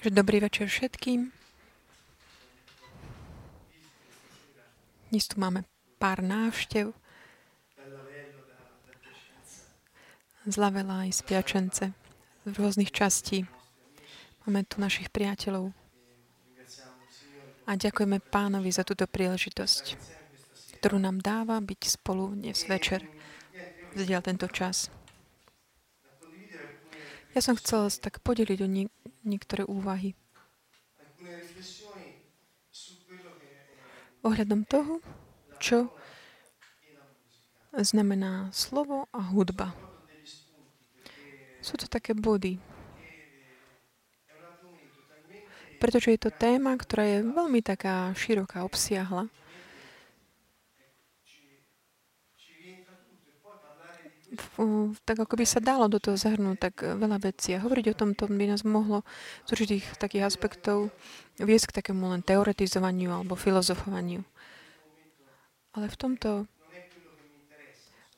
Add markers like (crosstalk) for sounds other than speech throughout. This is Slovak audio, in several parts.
Dobrý večer všetkým. Dnes tu máme pár návštev z Lavela aj z Piačence, z rôznych častí. Máme tu našich priateľov. A ďakujeme pánovi za túto príležitosť, ktorú nám dáva byť spolu dnes večer, zdiaľ tento čas. Ja som chcel tak podeliť o nie, niektoré úvahy. Ohľadom toho, čo znamená slovo a hudba. Sú to také body. Pretože je to téma, ktorá je veľmi taká široká, obsiahla. Tak ako by sa dalo do toho zahrnúť tak veľa vecí. A hovoriť o tomto by nás mohlo z určitých takých aspektov viesť k takému len teoretizovaniu alebo filozofovaniu. Ale v tomto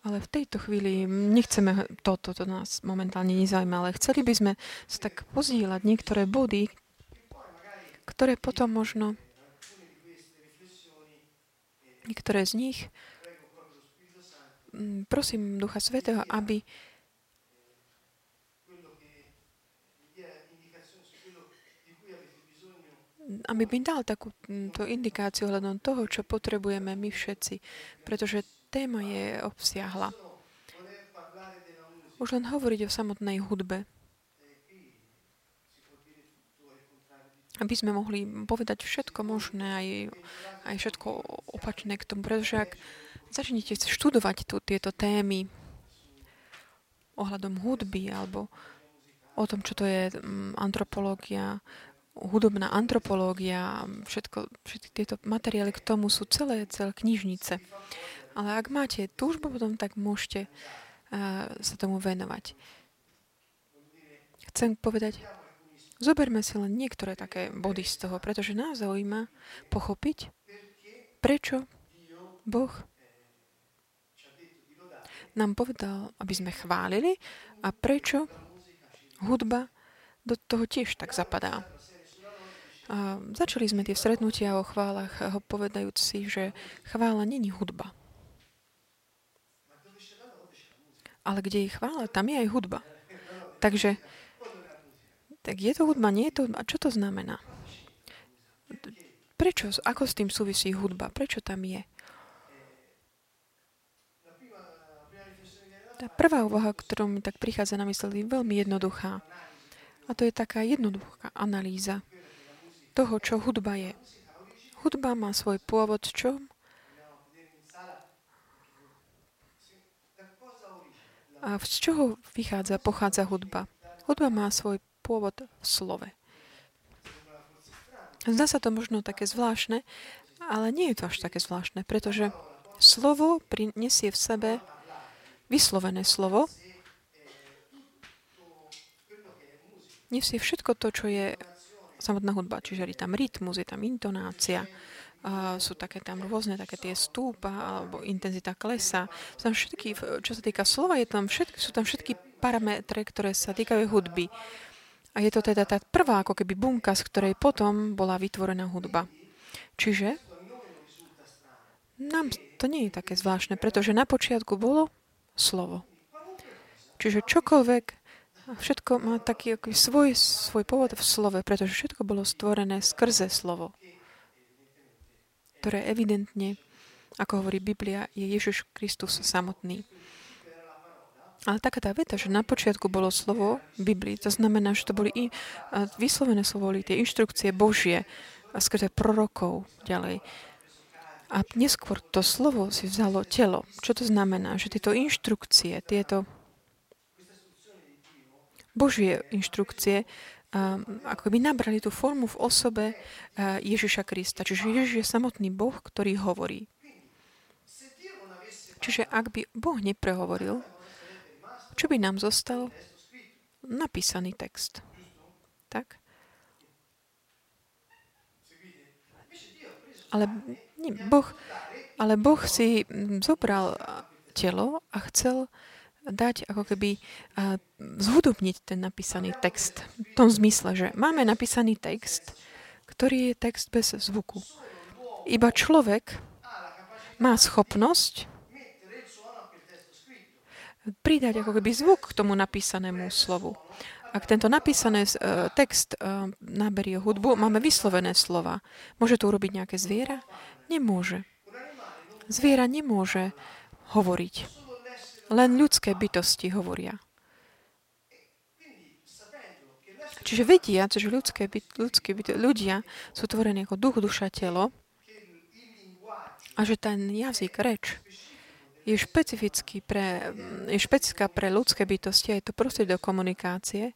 ale v tejto chvíli nechceme toto, to nás momentálne nezaujíma, ale chceli by sme sa tak pozdieľať niektoré body, ktoré potom možno niektoré z nich prosím Ducha Svetého, aby aby mi dal takúto indikáciu hľadom toho, čo potrebujeme my všetci, pretože téma je obsiahla. Už len hovoriť o samotnej hudbe, aby sme mohli povedať všetko možné, aj, aj všetko opačné k tomu, pretože ak začnete študovať tu tieto témy ohľadom hudby alebo o tom, čo to je mm, antropológia, hudobná antropológia, všetko, všetky tieto materiály k tomu sú celé, celé knižnice. Ale ak máte túžbu potom, tak môžete uh, sa tomu venovať. Chcem povedať, zoberme si len niektoré také body z toho, pretože nás zaujíma pochopiť, prečo Boh nám povedal, aby sme chválili a prečo hudba do toho tiež tak zapadá. A začali sme tie stretnutia o chválach, ho povedajúc si, že chvála není hudba. Ale kde je chvála, tam je aj hudba. Takže tak je to hudba, nie je to hudba. Čo to znamená? Prečo, ako s tým súvisí hudba? Prečo tam je? Tá prvá úvaha, ktorú mi tak prichádza na mysl, je veľmi jednoduchá. A to je taká jednoduchá analýza toho, čo hudba je. Hudba má svoj pôvod čo? A z čoho vychádza, pochádza hudba? Hudba má svoj pôvod v slove. Zdá sa to možno také zvláštne, ale nie je to až také zvláštne, pretože slovo prinesie v sebe vyslovené slovo nesie všetko to, čo je samotná hudba. Čiže je tam rytmus, je tam intonácia, a sú také tam rôzne také tie stúpa alebo intenzita klesa. Sú tam všetky, čo sa týka slova, je tam všetky, sú tam všetky parametre, ktoré sa týkajú hudby. A je to teda tá prvá ako keby bunka, z ktorej potom bola vytvorená hudba. Čiže nám to nie je také zvláštne, pretože na počiatku bolo slovo. Čiže čokoľvek, všetko má taký svoj, svoj pôvod v slove, pretože všetko bolo stvorené skrze slovo, ktoré evidentne, ako hovorí Biblia, je Ježiš Kristus samotný. Ale taká tá veta, že na počiatku bolo slovo Biblii, to znamená, že to boli i, vyslovené slovo, boli tie inštrukcie Božie a skrze prorokov ďalej. A neskôr to slovo si vzalo telo. Čo to znamená? Že tieto inštrukcie, tieto Božie inštrukcie, um, ako by nabrali tú formu v osobe uh, Ježiša Krista. Čiže Ježiš je samotný Boh, ktorý hovorí. Čiže ak by Boh neprehovoril, čo by nám zostal? Napísaný text. Tak? Ale nie, boh, ale Boh si zobral telo a chcel dať ako keby zhudobniť ten napísaný text. V tom zmysle, že máme napísaný text, ktorý je text bez zvuku. Iba človek má schopnosť pridať ako keby zvuk k tomu napísanému slovu. Ak tento napísaný uh, text uh, naberie hudbu, máme vyslovené slova. Môže to urobiť nejaké zviera? Nemôže. Zviera nemôže hovoriť. Len ľudské bytosti hovoria. Čiže vedia, že ľudské, byt, ľudské byt, ľudia sú tvorení ako duch, duša, telo a že ten jazyk, reč je špecifický pre, je špecická pre ľudské bytosti a je to prostriedok komunikácie,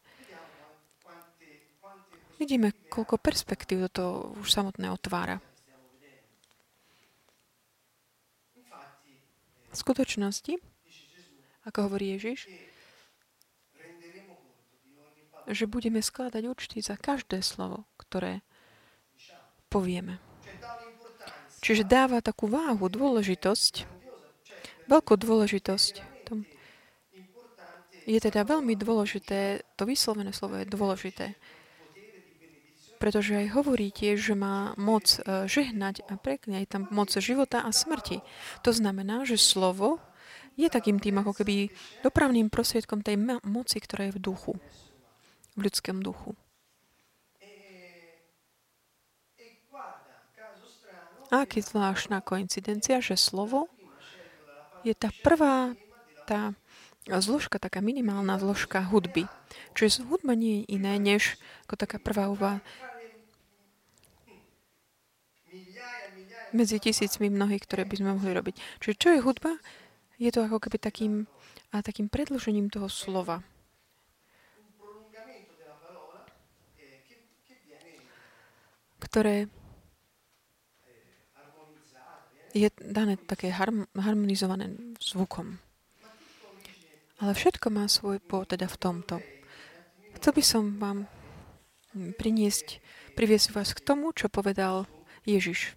vidíme, koľko perspektív do toho už samotné otvára. Skutočnosti, ako hovorí Ježiš, že budeme skladať účty za každé slovo, ktoré povieme. Čiže dáva takú váhu, dôležitosť veľkú dôležitosť. Je teda veľmi dôležité, to vyslovené slovo je dôležité, pretože aj hovorí tiež, že má moc e, žehnať a prekňať tam moc života a smrti. To znamená, že slovo je takým tým ako keby dopravným prostriedkom tej moci, ktorá je v duchu, v ľudskom duchu. A aký zvláštna koincidencia, že slovo je tá prvá, tá zložka, taká minimálna zložka hudby. Čiže hudba nie je iné, než ako taká prvá úva medzi tisícmi mnohých, ktoré by sme mohli robiť. Čiže čo je hudba? Je to ako keby takým, a takým predložením toho slova. ktoré je dané také harmonizované zvukom. Ale všetko má svoj pôvod teda v tomto. Chcel by som vám priniesť, priviesť vás k tomu, čo povedal Ježiš.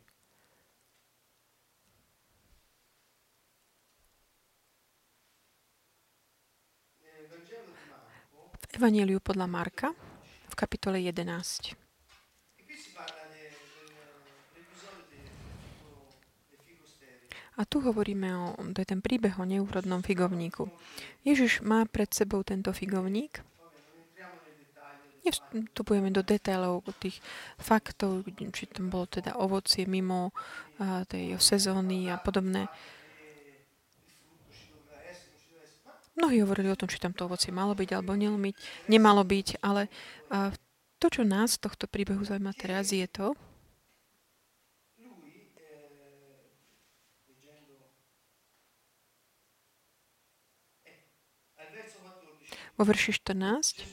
V Evangeliu podľa Marka v kapitole 11. A tu hovoríme o, to je ten príbeh o neúrodnom figovníku. Ježiš má pred sebou tento figovník. Nevstupujeme do detailov tých faktov, či tam bolo teda ovocie mimo uh, tej sezóny a podobné. Mnohí hovorili o tom, či tam to ovocie malo byť alebo nemalo byť, ale uh, to, čo nás z tohto príbehu zaujíma teraz, je to, vo verši 14,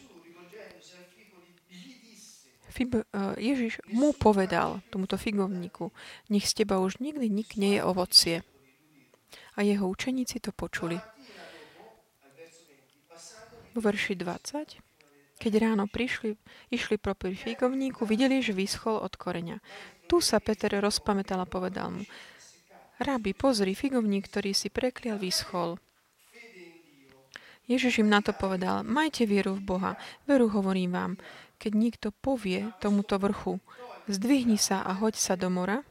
Fib, e, Ježiš mu povedal, tomuto figovníku, nech z teba už nikdy nik nie je ovocie. A jeho učeníci to počuli. Vo verši 20, keď ráno prišli, išli pro figovníku, videli, že vyschol od koreňa. Tu sa Peter rozpamätal a povedal mu, Rabi, pozri, figovník, ktorý si preklial, vyschol. Ježiš im na to povedal, majte vieru v Boha. Veru hovorím vám, keď niekto povie tomuto vrchu, zdvihni sa a hoď sa do mora,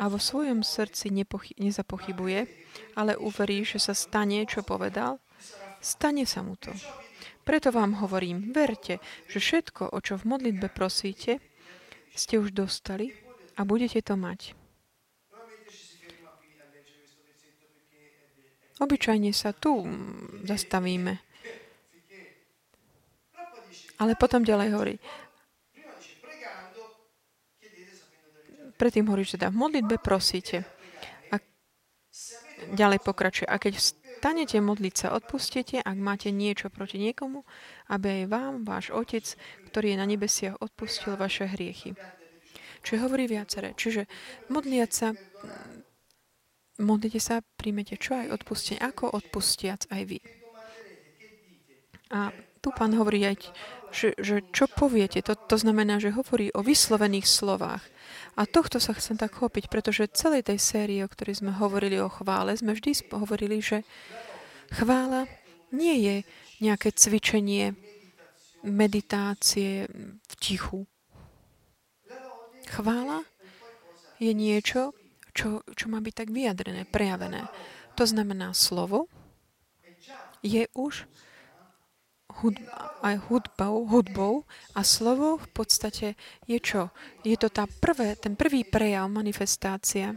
a vo svojom srdci nepochy- nezapochybuje, ale uverí, že sa stane, čo povedal, stane sa mu to. Preto vám hovorím, verte, že všetko, o čo v modlitbe prosíte, ste už dostali a budete to mať. Obyčajne sa tu zastavíme. Ale potom ďalej hovorí. Predtým hovorí, že teda v modlitbe prosíte. A ďalej pokračuje. A keď vstanete modliť sa, odpustite, ak máte niečo proti niekomu, aby aj vám, váš Otec, ktorý je na nebesiach, odpustil vaše hriechy. Čiže hovorí viacere. Čiže modliať sa modlite sa, príjmete čo aj odpustenie, ako odpustiac aj vy. A tu pán hovorí aj, že, že čo poviete, to, to znamená, že hovorí o vyslovených slovách. A tohto sa chcem tak chopiť, pretože celej tej série, o ktorej sme hovorili o chvále, sme vždy hovorili, že Chvála nie je nejaké cvičenie meditácie v tichu. Chvála je niečo, čo, čo má byť tak vyjadrené, prejavené. To znamená, slovo je už hudba, aj hudbou, hudbou a slovo v podstate je čo? Je to tá prvé, ten prvý prejav, manifestácia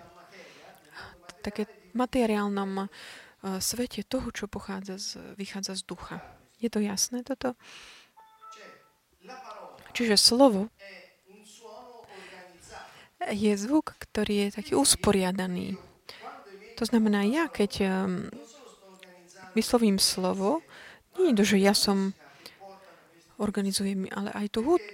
také materiálnom uh, svete toho, čo pochádza z, vychádza z ducha. Je to jasné toto? Čiže slovo je zvuk, ktorý je taký usporiadaný. To znamená, ja keď um, vyslovím slovo, nie je to, že ja som organizujem, ale aj tú hud-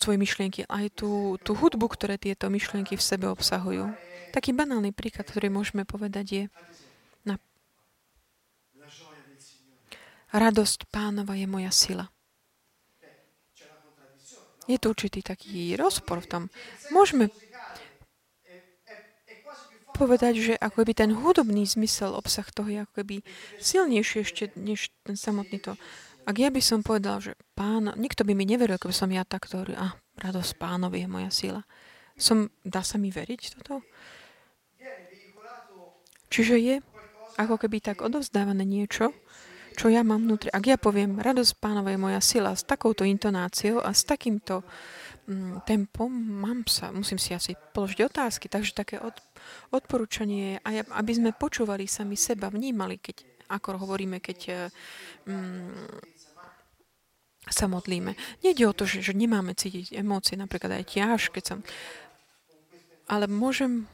svoje myšlienky, aj tú, tú hudbu, ktoré tieto myšlienky v sebe obsahujú. Taký banálny príklad, ktorý môžeme povedať je na radosť pánova je moja sila. Je tu určitý taký rozpor v tom. Môžeme povedať, že ako by ten hudobný zmysel, obsah toho je ako keby silnejší ešte než ten samotný to. Ak ja by som povedal, že pán, nikto by mi neveril, ako by som ja takto hovoril, a radosť pánovi je moja sila. Som, dá sa mi veriť toto? Čiže je ako keby tak odovzdávané niečo, čo ja mám vnútri. Ak ja poviem, radosť pánova je moja sila s takouto intonáciou a s takýmto mm, tempom, mám sa, musím si asi položiť otázky. Takže také od, odporúčanie je, aby sme počúvali sami seba, vnímali, keď, ako hovoríme, keď mm, sa modlíme. Nejde o to, že, že nemáme cítiť emócie, napríklad aj ťaž, keď som... Ale môžem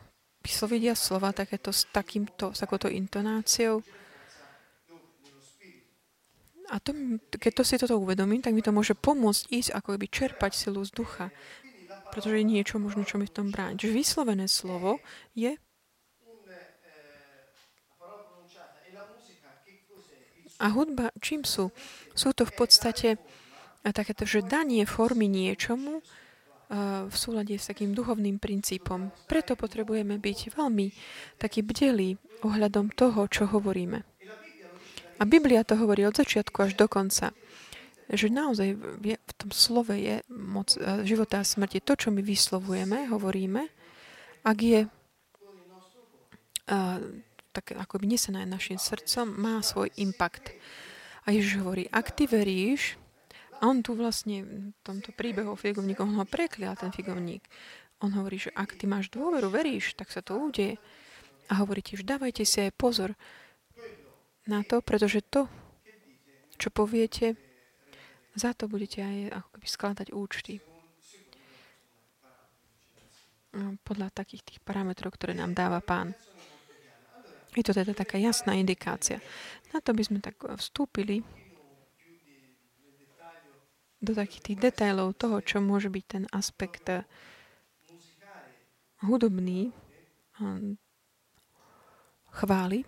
vysloviť ja slova takéto s takýmto, s takouto intonáciou, a to, keď to si toto uvedomím, tak mi to môže pomôcť ísť ako keby čerpať silu z ducha. Pretože je niečo možno, čo mi v tom bráni. Čiže vyslovené slovo je A hudba, čím sú? Sú to v podstate takéto, že danie formy niečomu v súlade s takým duchovným princípom. Preto potrebujeme byť veľmi taký bdelí ohľadom toho, čo hovoríme. A Biblia to hovorí od začiatku až do konca. Že naozaj v tom slove je moc e, života a smrti. To, čo my vyslovujeme, hovoríme, ak je uh, tak ako vnesené našim srdcom, má svoj impact. A Ježiš hovorí, ak ty veríš, a on tu vlastne v tomto príbehu figovník, on ho preklial, ten figovník. On hovorí, že ak ty máš dôveru, veríš, tak sa to udeje. A hovorí tiež, dávajte si aj pozor, na to, pretože to, čo poviete, za to budete aj ako keby skladať účty. No, podľa takých tých parametrov, ktoré nám dáva pán. Je to teda taká jasná indikácia. Na to by sme tak vstúpili do takých tých detailov toho, čo môže byť ten aspekt eh, hudobný eh, chvály,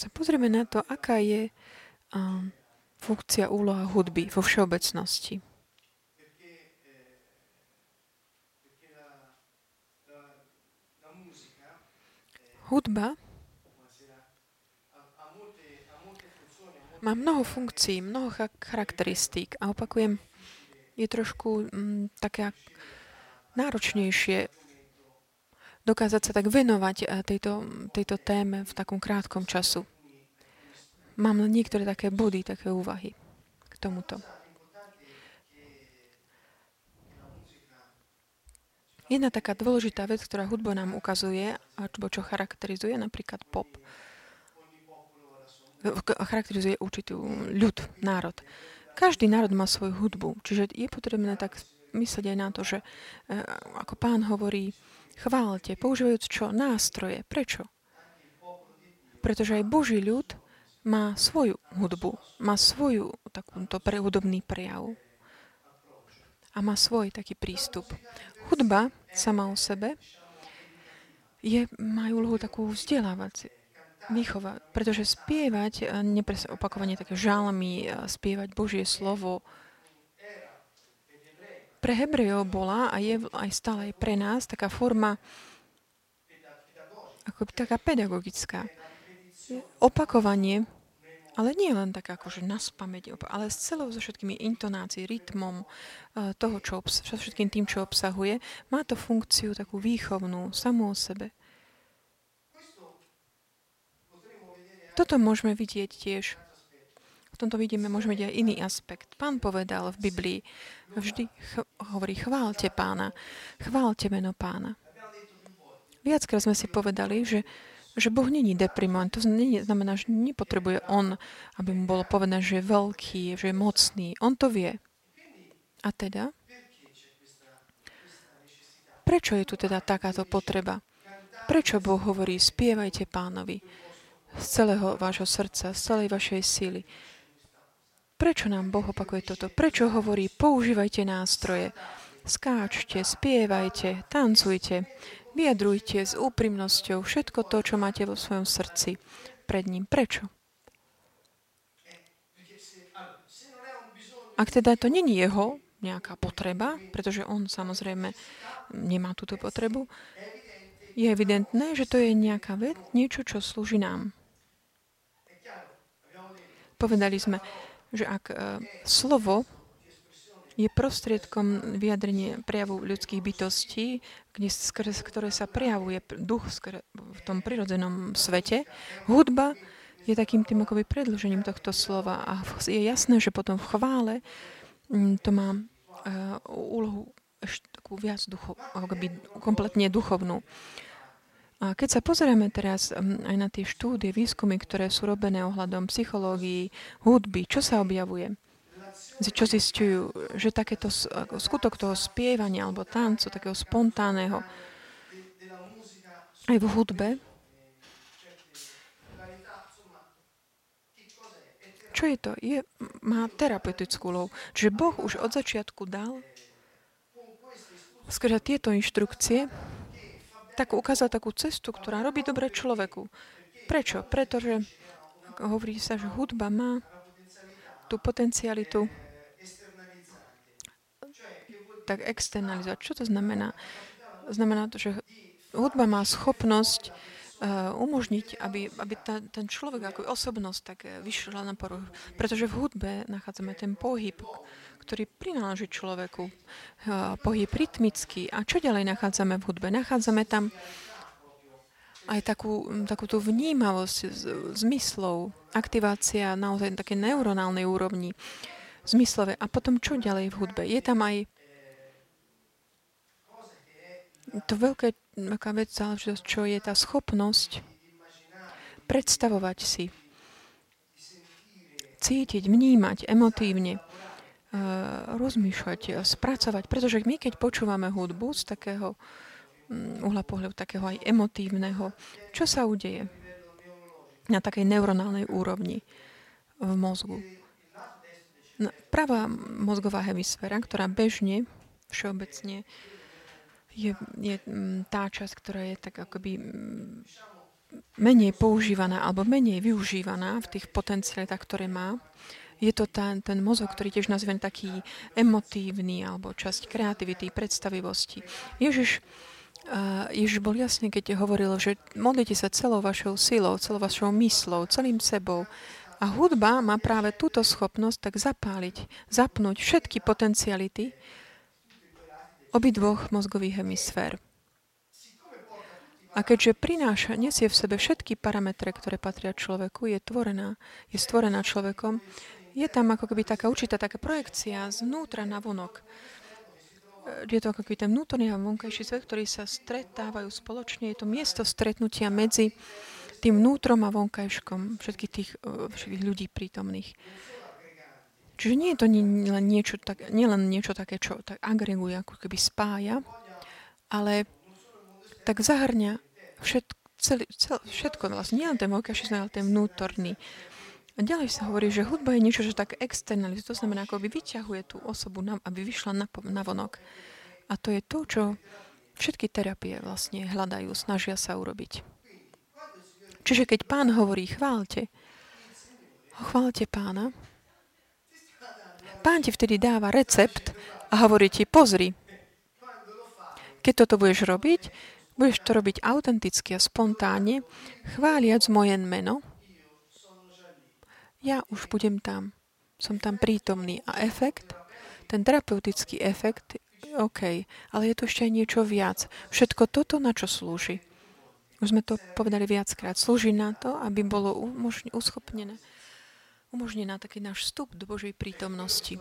sa pozrieme na to, aká je um, funkcia, úloha hudby vo všeobecnosti. Hudba má mnoho funkcií, mnoho charakteristík a opakujem, je trošku mm, také náročnejšie dokázať sa tak venovať eh, tejto, tejto téme v takom krátkom času. Mám niektoré také body, také úvahy k tomuto. Jedna taká dôležitá vec, ktorá hudba nám ukazuje, alebo čo charakterizuje napríklad pop, charakterizuje určitý ľud, národ. Každý národ má svoju hudbu, čiže je potrebné tak myslieť aj na to, že eh, ako pán hovorí, chválte, používajúc čo? Nástroje. Prečo? Pretože aj Boží ľud má svoju hudbu, má svoju takúto pre, prejav a má svoj taký prístup. Hudba sama o sebe je, má úlohu takú vzdelávať, výchova, pretože spievať, nepres, opakovanie také žalmy, spievať Božie slovo, pre Hebrejov bola a je aj stále pre nás taká forma ako taká pedagogická. Opakovanie, ale nie len tak akože na spameť, ale s celou so všetkými intonácií, rytmom eh, toho, čo obs- všetkým tým, čo obsahuje, má to funkciu takú výchovnú, samú o sebe. Toto môžeme vidieť tiež. Tomto vidíme, môžeme vidieť aj iný aspekt. Pán povedal v Biblii, vždy ch- hovorí, chválte pána, chválte meno pána. Viackrát sme si povedali, že, že Boh není deprimant. To znamená, že nepotrebuje On, aby mu bolo povedané, že je veľký, že je mocný. On to vie. A teda? Prečo je tu teda takáto potreba? Prečo Boh hovorí, spievajte pánovi z celého vášho srdca, z celej vašej síly? Prečo nám Boh opakuje toto? Prečo hovorí, používajte nástroje, skáčte, spievajte, tancujte, Vyjadrujte s úprimnosťou všetko to, čo máte vo svojom srdci pred ním. Prečo? Ak teda to není jeho nejaká potreba, pretože on samozrejme nemá túto potrebu, je evidentné, že to je nejaká vec, niečo, čo slúži nám. Povedali sme, že ak uh, slovo je prostriedkom vyjadrenia prejavu ľudských bytostí, kde, ktoré sa prejavuje duch v tom prirodzenom svete. Hudba je takým tým akoby predlžením tohto slova a je jasné, že potom v chvále to má uh, úlohu ešte takú viac duchov, akoby kompletne duchovnú. A keď sa pozrieme teraz mm, aj na tie štúdie, výskumy, ktoré sú robené ohľadom psychológií, hudby, čo sa objavuje? čo zistujú, že takéto skutok toho spievania alebo tancu, takého spontánneho, aj v hudbe, čo je to? Je, má terapeutickú lov. Čiže Boh už od začiatku dal skrze tieto inštrukcie tak ukázal takú cestu, ktorá robí dobre človeku. Prečo? Pretože hovorí sa, že hudba má tú potencialitu tak externalizovať. Čo to znamená? Znamená to, že hudba má schopnosť uh, umožniť, aby, aby ta, ten človek ako osobnosť tak eh, vyšla na poruch. Pretože v hudbe nachádzame ten pohyb, ktorý prináleží človeku. Uh, pohyb rytmický. A čo ďalej nachádzame v hudbe? Nachádzame tam aj takú, takú tú vnímavosť zmyslov, aktivácia naozaj také neuronálnej úrovni, zmyslové. A potom čo ďalej v hudbe? Je tam aj to veľké, veľká vec, záležitosť, čo je tá schopnosť predstavovať si, cítiť, vnímať emotívne, rozmýšľať, spracovať. Pretože my, keď počúvame hudbu z takého um, uhla pohľadu, takého aj emotívneho, čo sa udeje na takej neuronálnej úrovni v mozgu? Pravá mozgová hemisféra, ktorá bežne, všeobecne, je, je mm, tá časť, ktorá je tak akoby mm, menej používaná alebo menej využívaná v tých potencialitách, ktoré má. Je to ten, ten mozog, ktorý tiež nazvem taký emotívny alebo časť kreativity, predstavivosti. Ježiš, Ježiš bol jasný, keď hovoril, že modlite sa celou vašou silou, celou vašou myslou, celým sebou. A hudba má práve túto schopnosť tak zapáliť, zapnúť všetky potenciality, obidvoch mozgových hemisfér. A keďže prináša, nesie v sebe všetky parametre, ktoré patria človeku, je tvorená, je stvorená človekom, je tam ako keby taká určitá taká projekcia zvnútra na vonok. Je to ako keby ten vnútorný a vonkajší svet, ktorí sa stretávajú spoločne. Je to miesto stretnutia medzi tým vnútrom a vonkajškom všetkých tých eh, všetkých ľudí prítomných. Čiže nie je to len niečo, tak, nie len niečo také, čo tak agreguje, ako keby spája, ale tak zahrňa všetko, celý, cel, všetko vlastne, nie len ten vonkajší ale ten vnútorný. A ďalej sa hovorí, že hudba je niečo, že tak externalizuje, to znamená, ako by vyťahuje tú osobu, na, aby vyšla na, na vonok. A to je to, čo všetky terapie vlastne hľadajú, snažia sa urobiť. Čiže keď pán hovorí, chválte, chválte pána, Pán ti vtedy dáva recept, a hovorí ti, pozri, keď toto budeš robiť, budeš to robiť autenticky a spontánne, chváliac moje meno, ja už budem tam. Som tam prítomný. A efekt, ten terapeutický efekt, OK, ale je to ešte aj niečo viac. Všetko toto, na čo slúži. Už sme to povedali viackrát. Slúži na to, aby bolo uschopnené, umožnená taký náš vstup do Božej prítomnosti.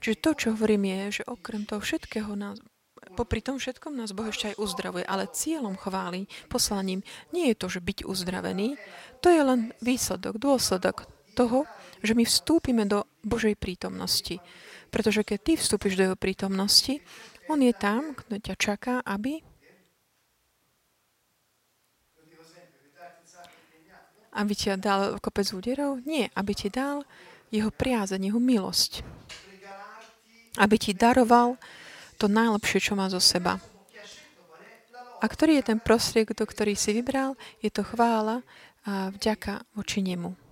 Čiže to, čo hovorím, je, že okrem toho všetkého nás, popri tom všetkom nás Boh ešte aj uzdravuje, ale cieľom chváli, poslaním, nie je to, že byť uzdravený, to je len výsledok, dôsledok toho, že my vstúpime do Božej prítomnosti. Pretože keď ty vstúpiš do jeho prítomnosti, on je tam, kto ťa čaká, aby aby ti dal kopec úderov? Nie, aby ti dal jeho priazeň, jeho milosť. Aby ti daroval to najlepšie, čo má zo seba. A ktorý je ten prostriedok, ktorý si vybral? Je to chvála a vďaka voči nemu.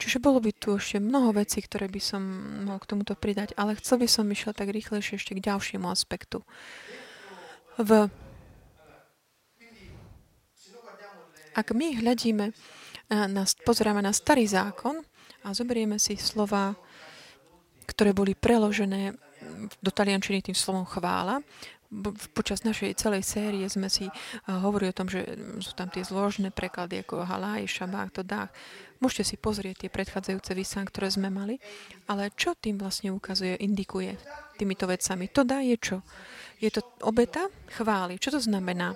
Čiže bolo by tu ešte mnoho vecí, ktoré by som mohol k tomuto pridať, ale chcel by som išiel tak rýchlejšie ešte k ďalšiemu aspektu. V... Ak my hľadíme, eh, na, pozeráme na starý zákon a zoberieme si slova, ktoré boli preložené do taliančiny tým slovom chvála, počas našej celej série sme si hovorili o tom, že sú tam tie zložné preklady ako halaj, šabách, to dách. Môžete si pozrieť tie predchádzajúce vysán, ktoré sme mali, ale čo tým vlastne ukazuje, indikuje týmito vecami? To dá je čo? Je to obeta chvály. Čo to znamená?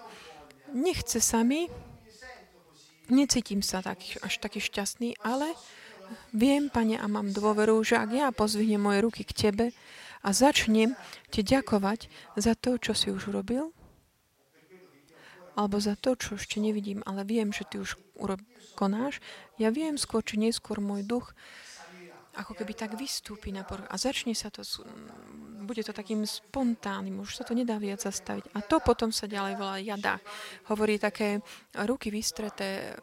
Nechce sa mi, necítim sa taký, až taký šťastný, ale viem, Pane, a mám dôveru, že ak ja pozvihnem moje ruky k Tebe, a začnem ti ďakovať za to, čo si už urobil, alebo za to, čo ešte nevidím, ale viem, že ty už konáš. Ja viem skôr či neskôr môj duch ako keby tak vystúpi na por- a začne sa to, bude to takým spontánnym, už sa to nedá viac zastaviť. A to potom sa ďalej volá jada. Hovorí také ruky vystreté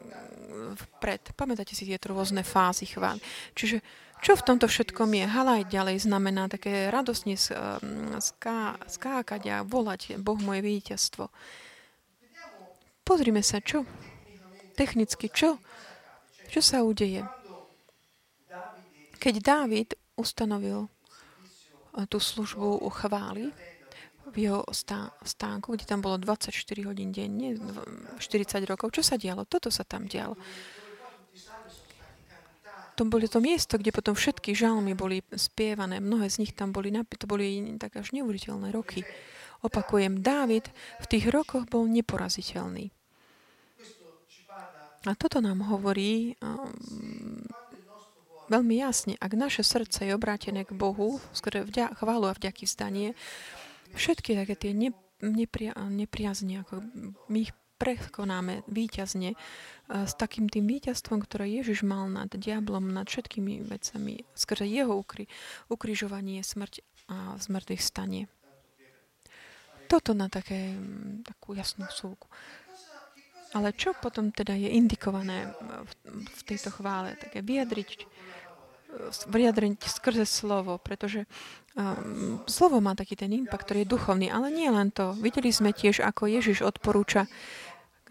vpred. Pamätáte si tieto rôzne fázy chvál. Čiže čo v tomto všetkom je? Halaj ďalej znamená také radosne ská, skákať a volať Boh moje víťazstvo. Pozrime sa, čo? Technicky, čo? Čo sa udeje? Keď Dávid ustanovil eh, tú službu chvály v jeho stánku, kde tam bolo 24 hodín denne, 40 rokov, čo sa dialo? Toto sa tam dialo to boli to miesto, kde potom všetky žalmy boli spievané. Mnohé z nich tam boli, to boli tak až neuveriteľné roky. Opakujem, Dávid v tých rokoch bol neporaziteľný. A toto nám hovorí um, veľmi jasne. Ak naše srdce je obrátené k Bohu, skôr vďa, chválu a vďaky vzdanie, všetky také tie nepria, nepriazne, ako my ich prekonáme výťazne s takým tým víťazstvom, ktoré Ježiš mal nad diablom, nad všetkými vecami, skrze jeho ukry, ukrižovanie, smrť a zmrtvých stanie. Toto na také, takú jasnú súku. Ale čo potom teda je indikované v, v tejto chvále? Také vyjadriť, vyjadriť skrze slovo, pretože um, slovo má taký ten impact, ktorý je duchovný, ale nie len to. Videli sme tiež, ako Ježiš odporúča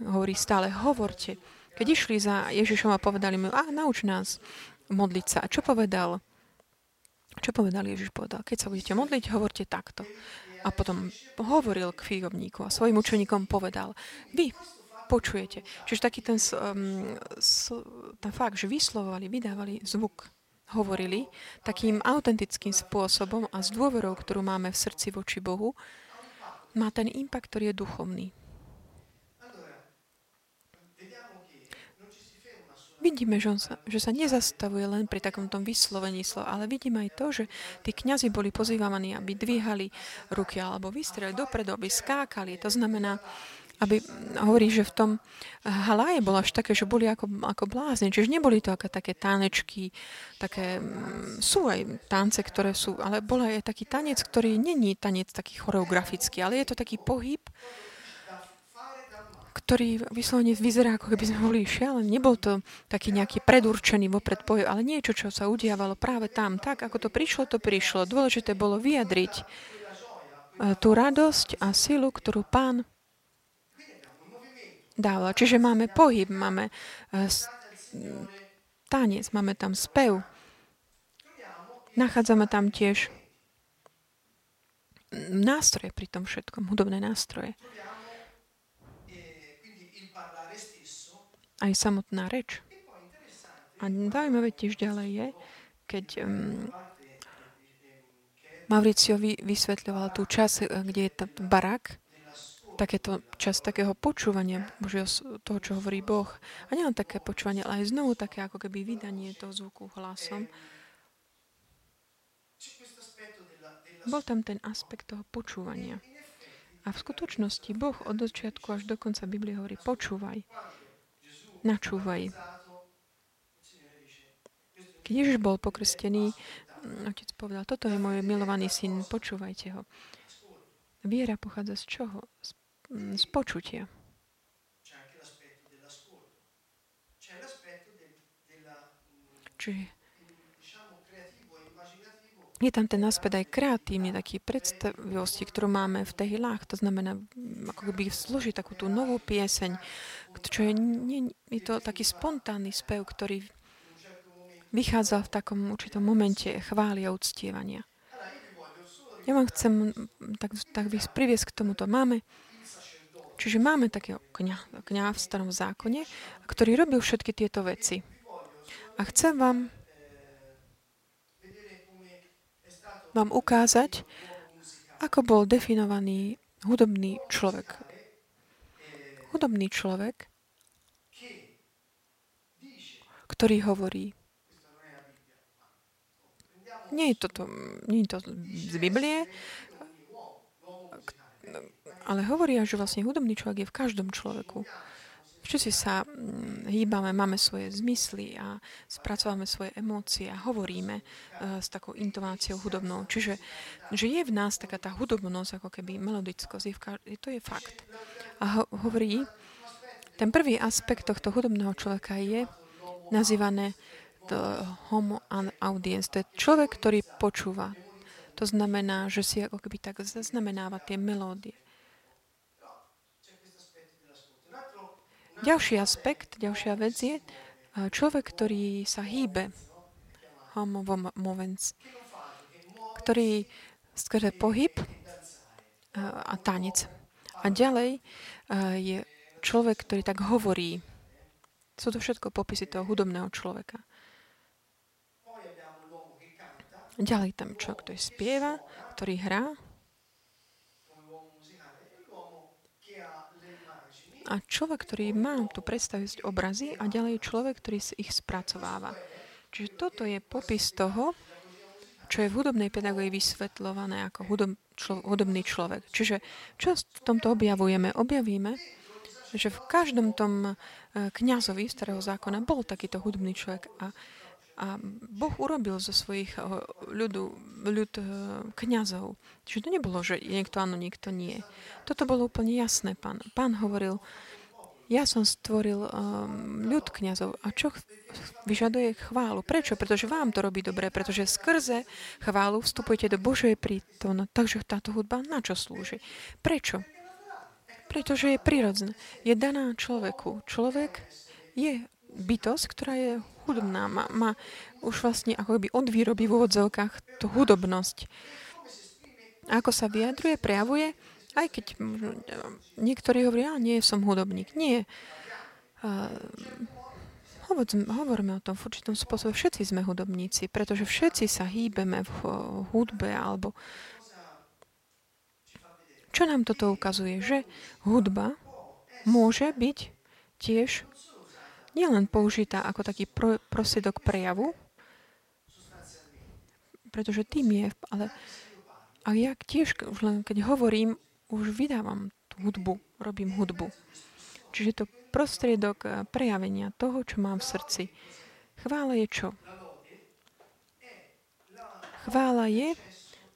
hovorí stále, hovorte. Keď išli za Ježišom a povedali mu, a nauč nás modliť sa. A čo povedal? Čo povedal Ježiš? Povedal, keď sa budete modliť, hovorte takto. A potom hovoril k fígovníku a svojim učeníkom povedal, vy počujete. Čiže taký ten, um, ten fakt, že vyslovovali, vydávali zvuk, hovorili takým autentickým spôsobom a s dôverou, ktorú máme v srdci voči Bohu, má ten impact, ktorý je duchovný. Vidíme, že, on sa, že sa nezastavuje len pri takomto vyslovení slova, ale vidíme aj to, že tí kňazi boli pozývaní, aby dvíhali ruky alebo vystreli dopredu, aby skákali. To znamená, aby hovorí, že v tom haláje bolo až také, že boli ako, ako blázni. Čiže neboli to ako také tanečky, také, mm, sú aj tance, ktoré sú, ale bol aj taký tanec, ktorý není tanec taký choreografický, ale je to taký pohyb, ktorý vyslovene vyzerá, ako keby sme boli šialení. Nebol to taký nejaký predurčený vopred pohyb, ale niečo, čo sa udiavalo práve tam. Tak, ako to prišlo, to prišlo. Dôležité bolo vyjadriť e, tú radosť a silu, ktorú pán dával. Čiže máme pohyb, máme e, tanec, máme tam spev. Nachádzame tam tiež nástroje pri tom všetkom, hudobné nástroje. Aj samotná reč. A zaujímavé tiež ďalej je, keď um, Mauricio vy, vysvetľoval tú čas, kde je ten barák, takéto čas takého počúvania Božieho, toho, čo hovorí Boh. A nielen také počúvanie, ale aj znovu také ako keby vydanie toho zvuku hlasom. Bol tam ten aspekt toho počúvania. A v skutočnosti Boh od začiatku až do konca Biblie hovorí počúvaj, načúvaj. Keď Ježiš bol pokrstený, otec povedal, toto je môj milovaný syn, počúvajte ho. Viera pochádza z čoho? Z, z počutia. Čiže je tam ten aspekt aj kreatívny, taký predstavivosti, ktorú máme v tej hilách. To znamená, ako keby slúžiť takú tú novú pieseň, čo je, nie, je to taký spontánny spev, ktorý vychádza v takom určitom momente chvály a uctievania. Ja vám chcem tak, tak priviesť k tomuto. Máme, čiže máme takého kňa, kňa v starom zákone, ktorý robil všetky tieto veci. A chcem vám vám ukázať, ako bol definovaný hudobný človek. Hudobný človek, ktorý hovorí, nie je, toto, nie je to z Biblie, ale hovoria, že vlastne hudobný človek je v každom človeku. Všetci sa mm, hýbame, máme svoje zmysly a spracovávame svoje emócie a hovoríme uh, s takou intonáciou hudobnou. Čiže že je v nás taká tá hudobnosť, ako keby melodickosť, je ka- to je fakt. A ho- hovorí, ten prvý aspekt tohto hudobného človeka je nazývané to homo audience. To je človek, ktorý počúva. To znamená, že si ako keby tak zaznamenáva tie melódie. Ďalší aspekt, ďalšia vec je človek, ktorý sa hýbe, homo movens, ktorý skrze pohyb a tanec. A ďalej je človek, ktorý tak hovorí. Sú to všetko popisy toho hudobného človeka. Ďalej tam človek, ktorý spieva, ktorý hrá, a človek, ktorý má tu predstaviť obrazy a ďalej človek, ktorý si ich spracováva. Čiže toto je popis toho, čo je v hudobnej pedagógii vysvetľované ako hudob, člo, hudobný človek. Čiže čo v tomto objavujeme? Objavíme, že v každom tom e, kňazovi starého zákona bol takýto hudobný človek a, a Boh urobil zo svojich ľudu, ľud kňazov. Čiže to nebolo, že niekto áno, niekto nie. Toto bolo úplne jasné. Pán, pán hovoril, ja som stvoril um, ľud kniazov. A čo vyžaduje chválu? Prečo? Pretože vám to robí dobre, pretože skrze chválu vstupujete do Božej prítomnosti. Takže táto hudba na čo slúži? Prečo? Pretože je prirodzená. Je daná človeku. Človek je bytosť, ktorá je hudobná. Má, má už vlastne ako by od výroby v úvodzovkách tú hudobnosť. Ako sa vyjadruje, prejavuje, aj keď niektorí hovoria, nie som hudobník. Nie. Uh, hovoríme o tom v určitom spôsobe. Všetci sme hudobníci, pretože všetci sa hýbeme v hudbe alebo čo nám toto ukazuje? Že hudba môže byť tiež nielen použitá ako taký pro, prostriedok prejavu, pretože tým je, ale a ja tiež, už len keď hovorím, už vydávam tú hudbu, robím hudbu. Čiže to prostriedok eh, prejavenia toho, čo mám v srdci. Chvála je čo? Chvála je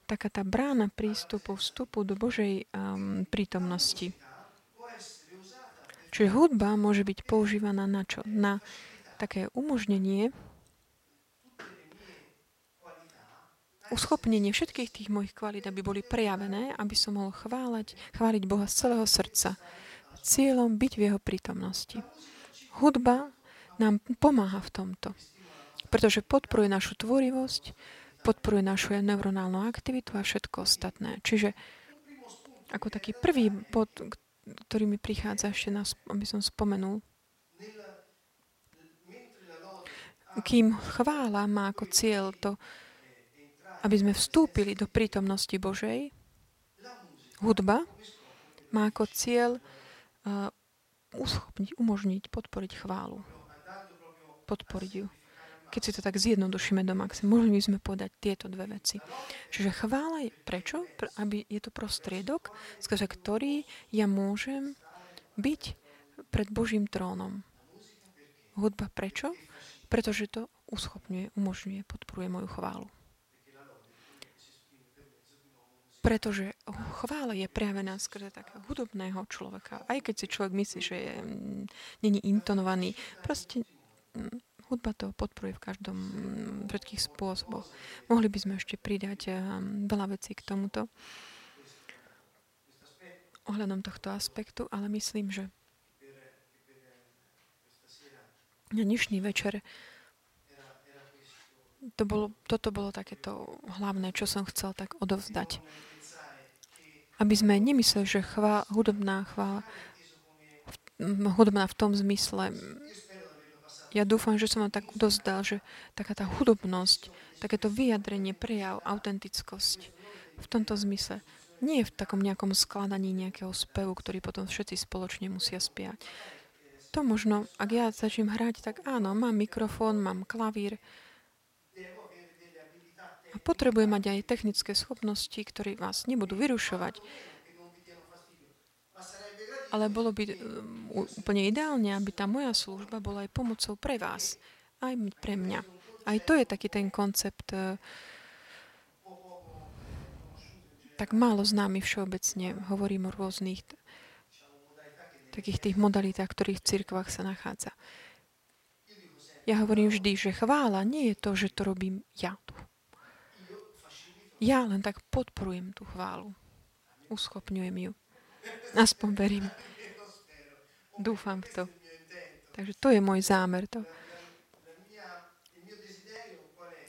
taká tá brána prístupu, vstupu do Božej um, prítomnosti. Čiže hudba môže byť používaná na čo? Na také umožnenie uschopnenie všetkých tých mojich kvalít, aby boli prejavené, aby som mohol chváľať, chváliť Boha z celého srdca. Cieľom byť v Jeho prítomnosti. Hudba nám pomáha v tomto, pretože podporuje našu tvorivosť, podporuje našu neuronálnu aktivitu a všetko ostatné. Čiže ako taký prvý bod, ktorý mi prichádza ešte, na, aby som spomenul, kým chvála má ako cieľ to, aby sme vstúpili do prítomnosti Božej, hudba má ako cieľ uh, uschopniť, umožniť, podporiť chválu. Podporiť ju. Keď si to tak zjednodušíme do maxa, mohli by sme povedať tieto dve veci. Čiže chvála je prečo? Aby je to prostriedok, skrze ktorý ja môžem byť pred Božím trónom. Hudba prečo? Pretože to uschopňuje, umožňuje, podporuje moju chválu. Pretože chvála je prejavená skrze takého hudobného človeka. Aj keď si človek myslí, že je, mm, není intonovaný. Proste mm, hudba to podporuje v každom, všetkých spôsoboch. Mohli by sme ešte pridať um, veľa vecí k tomuto ohľadom tohto aspektu, ale myslím, že na dnešný večer to bolo, toto bolo takéto hlavné, čo som chcel tak odovzdať. Aby sme nemysleli, že chvá, hudobná chvála, hudobná v tom zmysle, ja dúfam, že som vám tak dozdal, že taká tá hudobnosť, takéto vyjadrenie, prejav, autentickosť v tomto zmysle nie je v takom nejakom skladaní nejakého spevu, ktorý potom všetci spoločne musia spiať. To možno, ak ja začnem hrať, tak áno, mám mikrofón, mám klavír, a potrebuje mať aj technické schopnosti, ktoré vás nebudú vyrušovať. Ale bolo by um, úplne ideálne, aby tá moja služba bola aj pomocou pre vás, aj pre mňa. Aj to je taký ten koncept uh, tak málo známy všeobecne. Hovorím o rôznych takých tých modalitách, ktorých v cirkvách sa nachádza. Ja hovorím vždy, že chvála nie je to, že to robím ja tu. Ja len tak podporujem tú chválu. Uschopňujem ju. Aspoň verím. Dúfam v to. Takže to je môj zámer. To.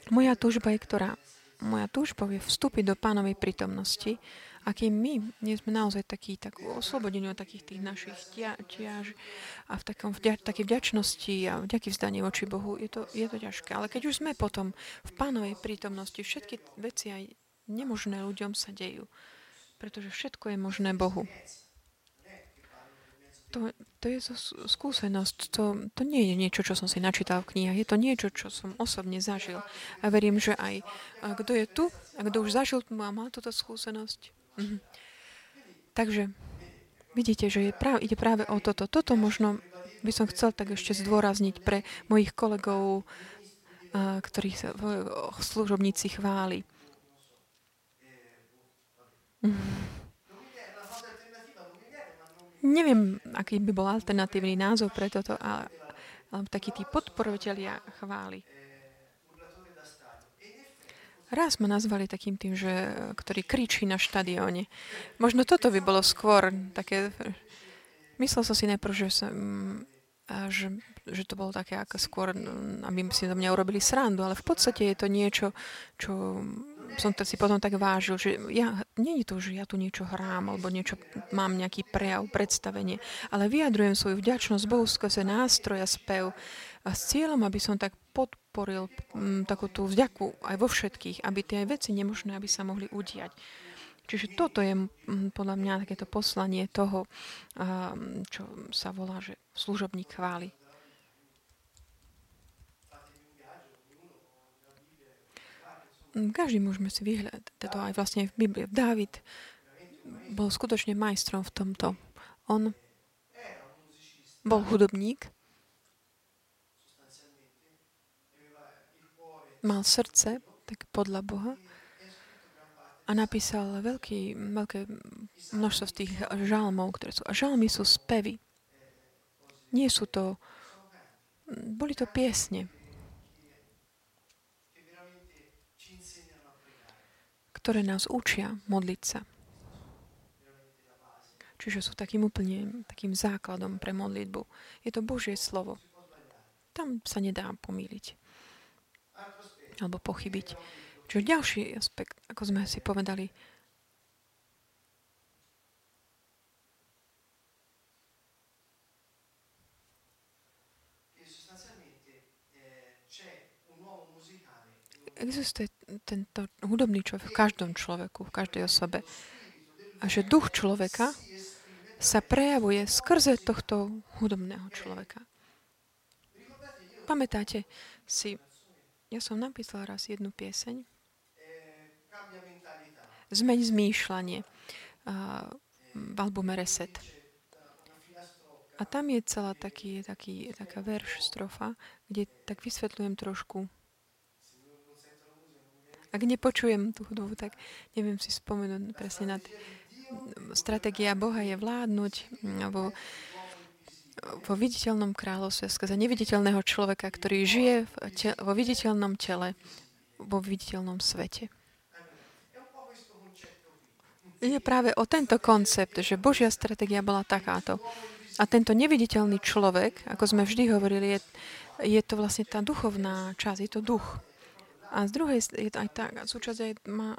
Moja túžba je ktorá? Moja túžba je vstúpiť do pánovej prítomnosti a kým my nie sme naozaj takí, tak oslobodení od takých tých našich ťaž a v takom vďa, takej vďačnosti a vďaky vzdanie voči Bohu, je to, je to ťažké. Ale keď už sme potom v pánovej prítomnosti, všetky veci aj nemožné ľuďom sa dejú. Pretože všetko je možné Bohu. To, to je skúsenosť. To, to nie je niečo, čo som si načítal v knihách. Je to niečo, čo som osobne zažil. A verím, že aj kto je tu a kto už zažil a má túto skúsenosť, Mhm. Takže vidíte, že je práve, ide práve o toto. Toto možno by som chcel tak ešte zdôrazniť pre mojich kolegov, ktorí sa služobníci chváli. Neviem, aký by bol alternatívny názov pre toto, ale, ale takí tí podporovateľia chváli. Raz ma nazvali takým tým, že, ktorý kričí na štadióne. Možno toto by bolo skôr také... Myslel som si najprv, že, som, že, že to bolo také ako skôr, aby si do mňa urobili srandu, ale v podstate je to niečo, čo som to si potom tak vážil, že ja, nie je to, že ja tu niečo hrám alebo niečo, mám nejaký prejav, predstavenie, ale vyjadrujem svoju vďačnosť Bohu skrze nástroja spev a s cieľom, aby som tak podporil m, mm, takú tú vďaku aj vo všetkých, aby tie veci nemožné, aby sa mohli udiať. Čiže toto je mm, podľa mňa takéto poslanie toho, čo sa volá, že služobník chváli. Každý môžeme si vyhľadať, to aj vlastne v Biblii. Dávid bol skutočne majstrom v tomto. On bol hudobník, mal srdce, tak podľa Boha, a napísal veľký, veľké množstvo z tých žalmov, ktoré sú. A žalmy sú spevy. Nie sú to... Boli to piesne, ktoré nás učia modliť sa. Čiže sú takým úplne takým základom pre modlitbu. Je to Božie slovo. Tam sa nedá pomýliť. Alebo pochybiť. Čiže ďalší aspekt, ako sme si povedali, existuje tento hudobný človek v každom človeku, v každej osobe. A že duch človeka sa prejavuje skrze tohto hudobného človeka. Pamätáte si, ja som napísal raz jednu pieseň, Zmeň zmýšľanie v albume Reset. A tam je celá taký, taký, taká verš, strofa, kde tak vysvetľujem trošku ak nepočujem tú hudbu, tak neviem si spomenúť presne na t- stratégia Boha je vládnuť vo, vo viditeľnom kráľovstve skrze neviditeľného človeka, ktorý žije v te- vo viditeľnom tele, vo viditeľnom svete. Je práve o tento koncept, že Božia stratégia bola takáto. A tento neviditeľný človek, ako sme vždy hovorili, je, je to vlastne tá duchovná časť, je to duch. A z druhej je to aj tak, súčasť aj má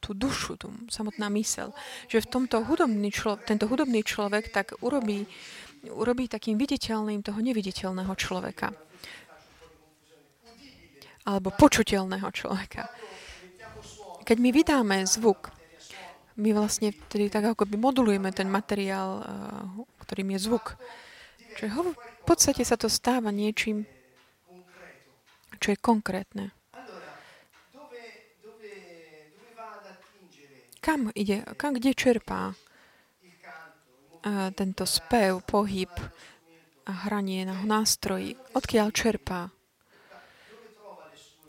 tú dušu, tú samotná mysel, že v tomto hudobný člo, tento hudobný človek tak urobí, urobí takým viditeľným toho neviditeľného človeka. Alebo počuteľného človeka. Keď my vydáme zvuk, my vlastne vtedy tak ako by modulujeme ten materiál, eh, ktorým je zvuk. Čiže v podstate sa to stáva niečím, čo je konkrétne. Kam ide, kam, kde čerpá tento spev, pohyb a hranie na nástroji? Odkiaľ čerpá?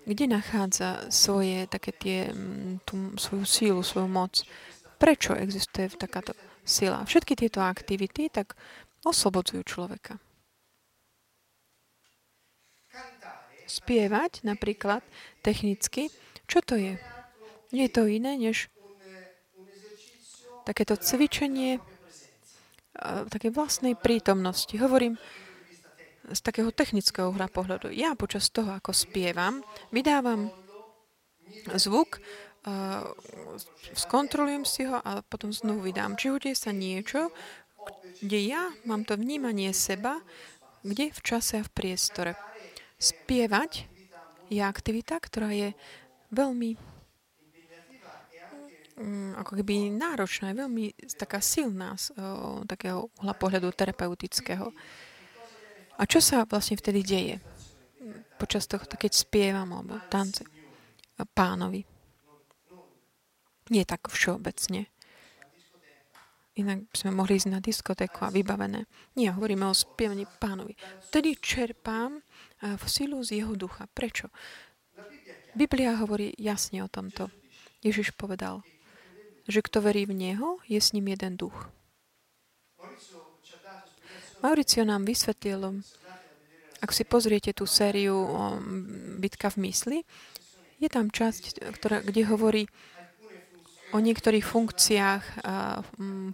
Kde nachádza svoje, také tie, tú, svoju sílu, svoju moc? Prečo existuje takáto sila? Všetky tieto aktivity tak oslobodzujú človeka. Spievať napríklad technicky, čo to je? Je to iné, než takéto cvičenie také vlastnej prítomnosti. Hovorím z takého technického hra pohľadu. Ja počas toho, ako spievam, vydávam zvuk, skontrolujem si ho a potom znovu vydám. Či udeje sa niečo, kde ja mám to vnímanie seba, kde v čase a v priestore. Spievať je aktivita, ktorá je veľmi mm, ako keby náročná, je veľmi taká silná z o, takého uhla pohľadu terapeutického. A čo sa vlastne vtedy deje? Počas toho, keď spievam alebo tance pánovi. Nie tak všeobecne. Inak by sme mohli ísť na diskotéku a vybavené. Nie, hovoríme o spievaní pánovi. Vtedy čerpám v silu z jeho ducha. Prečo? Biblia hovorí jasne o tomto. Ježiš povedal, že kto verí v Neho, je s ním jeden duch. Mauricio nám vysvetlil, ak si pozriete tú sériu Bitka v mysli, je tam časť, ktorá, kde hovorí o niektorých funkciách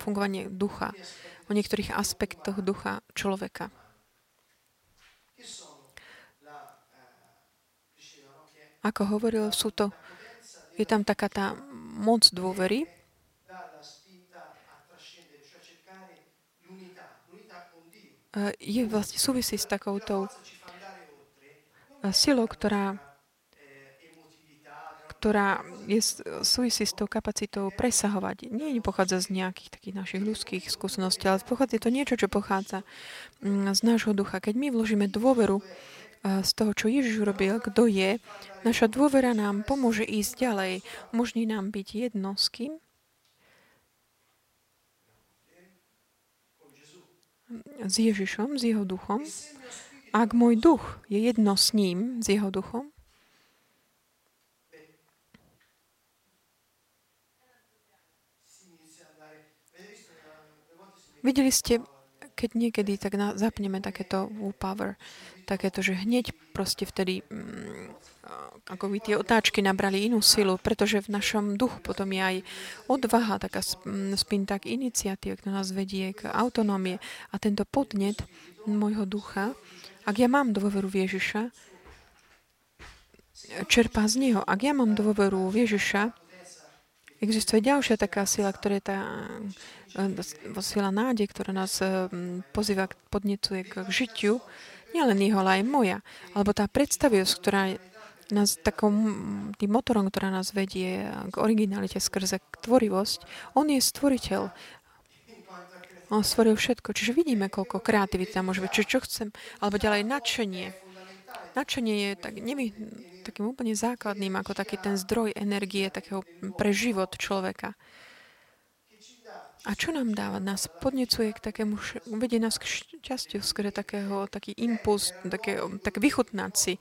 fungovania ducha, o niektorých aspektoch ducha človeka. Ako hovoril, sú to, je tam taká tá moc dôvery, je vlastne súvisí s takoutou silou, ktorá, ktorá je súvisí s tou kapacitou presahovať. Nie pochádza z nejakých takých našich ľudských skúseností, ale pochádza to niečo, čo pochádza mm, z nášho ducha. Keď my vložíme dôveru z toho, čo Ježiš urobil, kto je, naša dôvera nám pomôže ísť ďalej. Umožní nám byť jedno s kým? S Ježišom, s jeho duchom. Ak môj duch je jedno s ním, s jeho duchom, Videli ste, keď niekedy tak na, zapneme takéto power, takéto, že hneď proste vtedy mm, ako by tie otáčky nabrali inú silu, pretože v našom duchu potom je aj odvaha, taká mm, spin tak iniciatív, ktorá nás vedie k autonómie. A tento podnet môjho ducha, ak ja mám dôveru v Ježiša, čerpá z Neho. Ak ja mám dôveru v Ježiša, existuje ďalšia taká sila, ktorá je tá e, sila nádej, ktorá nás e, pozýva, podnecuje k žitiu, nielen jeho, ale aj moja. Alebo tá predstavivosť, ktorá nás takom tým motorom, ktorá nás vedie k originalite skrze tvorivosť, on je stvoriteľ. On stvoril všetko. Čiže vidíme, koľko kreativity tam môže byť. Čiže čo chcem, alebo ďalej nadšenie. Nadšenie je tak, nevy, takým úplne základným, ako taký ten zdroj energie takého pre život človeka. A čo nám dáva? Nás podnecuje k takému, uvedie nás k šťastiu, skôr takého, taký impuls, také, tak vychutnať si.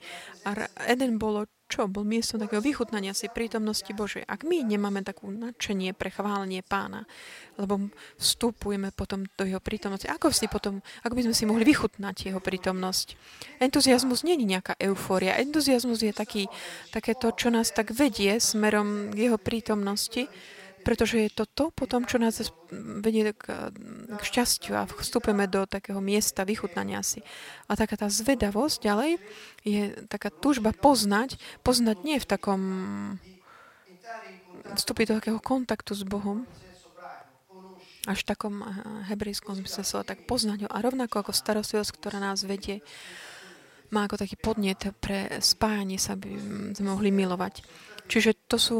A Eden bolo čo? Bol miesto takého vychutnania si prítomnosti Božej. Ak my nemáme takú nadšenie pre chválenie pána, lebo vstupujeme potom do jeho prítomnosti, ako si potom, ako by sme si mohli vychutnať jeho prítomnosť? Entuziasmus nie je nejaká eufória. Entuziasmus je taký, také to, čo nás tak vedie smerom k jeho prítomnosti, pretože je to to potom, čo nás vedie k, k šťastiu a vstupujeme do takého miesta vychutnania si. A taká tá zvedavosť ďalej je taká túžba poznať, poznať nie v takom vstúpiť do takého kontaktu s Bohom, až v takom eh, hebrejskom zmysle slova, tak poznať ho. A rovnako ako starostlivosť, ktorá nás vedie, má ako taký podnet pre spájanie sa, by sme mohli milovať. Čiže to sú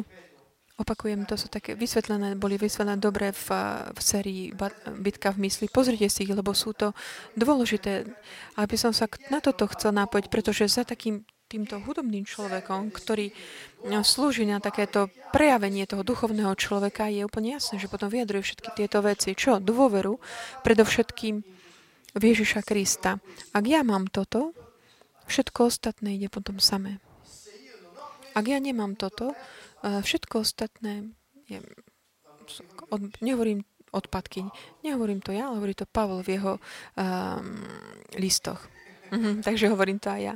Opakujem, to sú také vysvetlené, boli vysvetlené dobre v, v sérii Bitka v mysli. Pozrite si ich, lebo sú to dôležité. Aby som sa na toto chcel nápojiť, pretože za takým týmto hudobným človekom, ktorý no, slúži na takéto prejavenie toho duchovného človeka, je úplne jasné, že potom vyjadruje všetky tieto veci. Čo? Dôveru, predovšetkým v Ježiša Krista. Ak ja mám toto, všetko ostatné ide potom samé. Ak ja nemám toto, Všetko ostatné je, od, nehovorím odpadky, nehovorím to ja, ale hovorí to Pavol v jeho um, listoch. Mhm, takže hovorím to aj ja.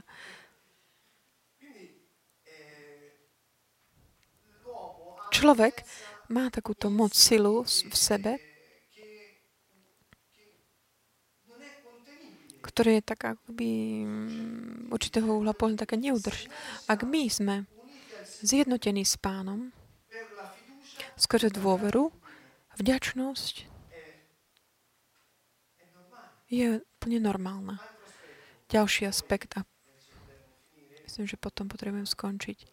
Človek má takúto moc, silu v sebe, ktoré je tak akoby mm, určitého uhla pohľadu také neudrž. Ak my sme zjednotený s pánom, skrze dôveru, vďačnosť je úplne normálna. Ďalší aspekt a myslím, že potom potrebujem skončiť.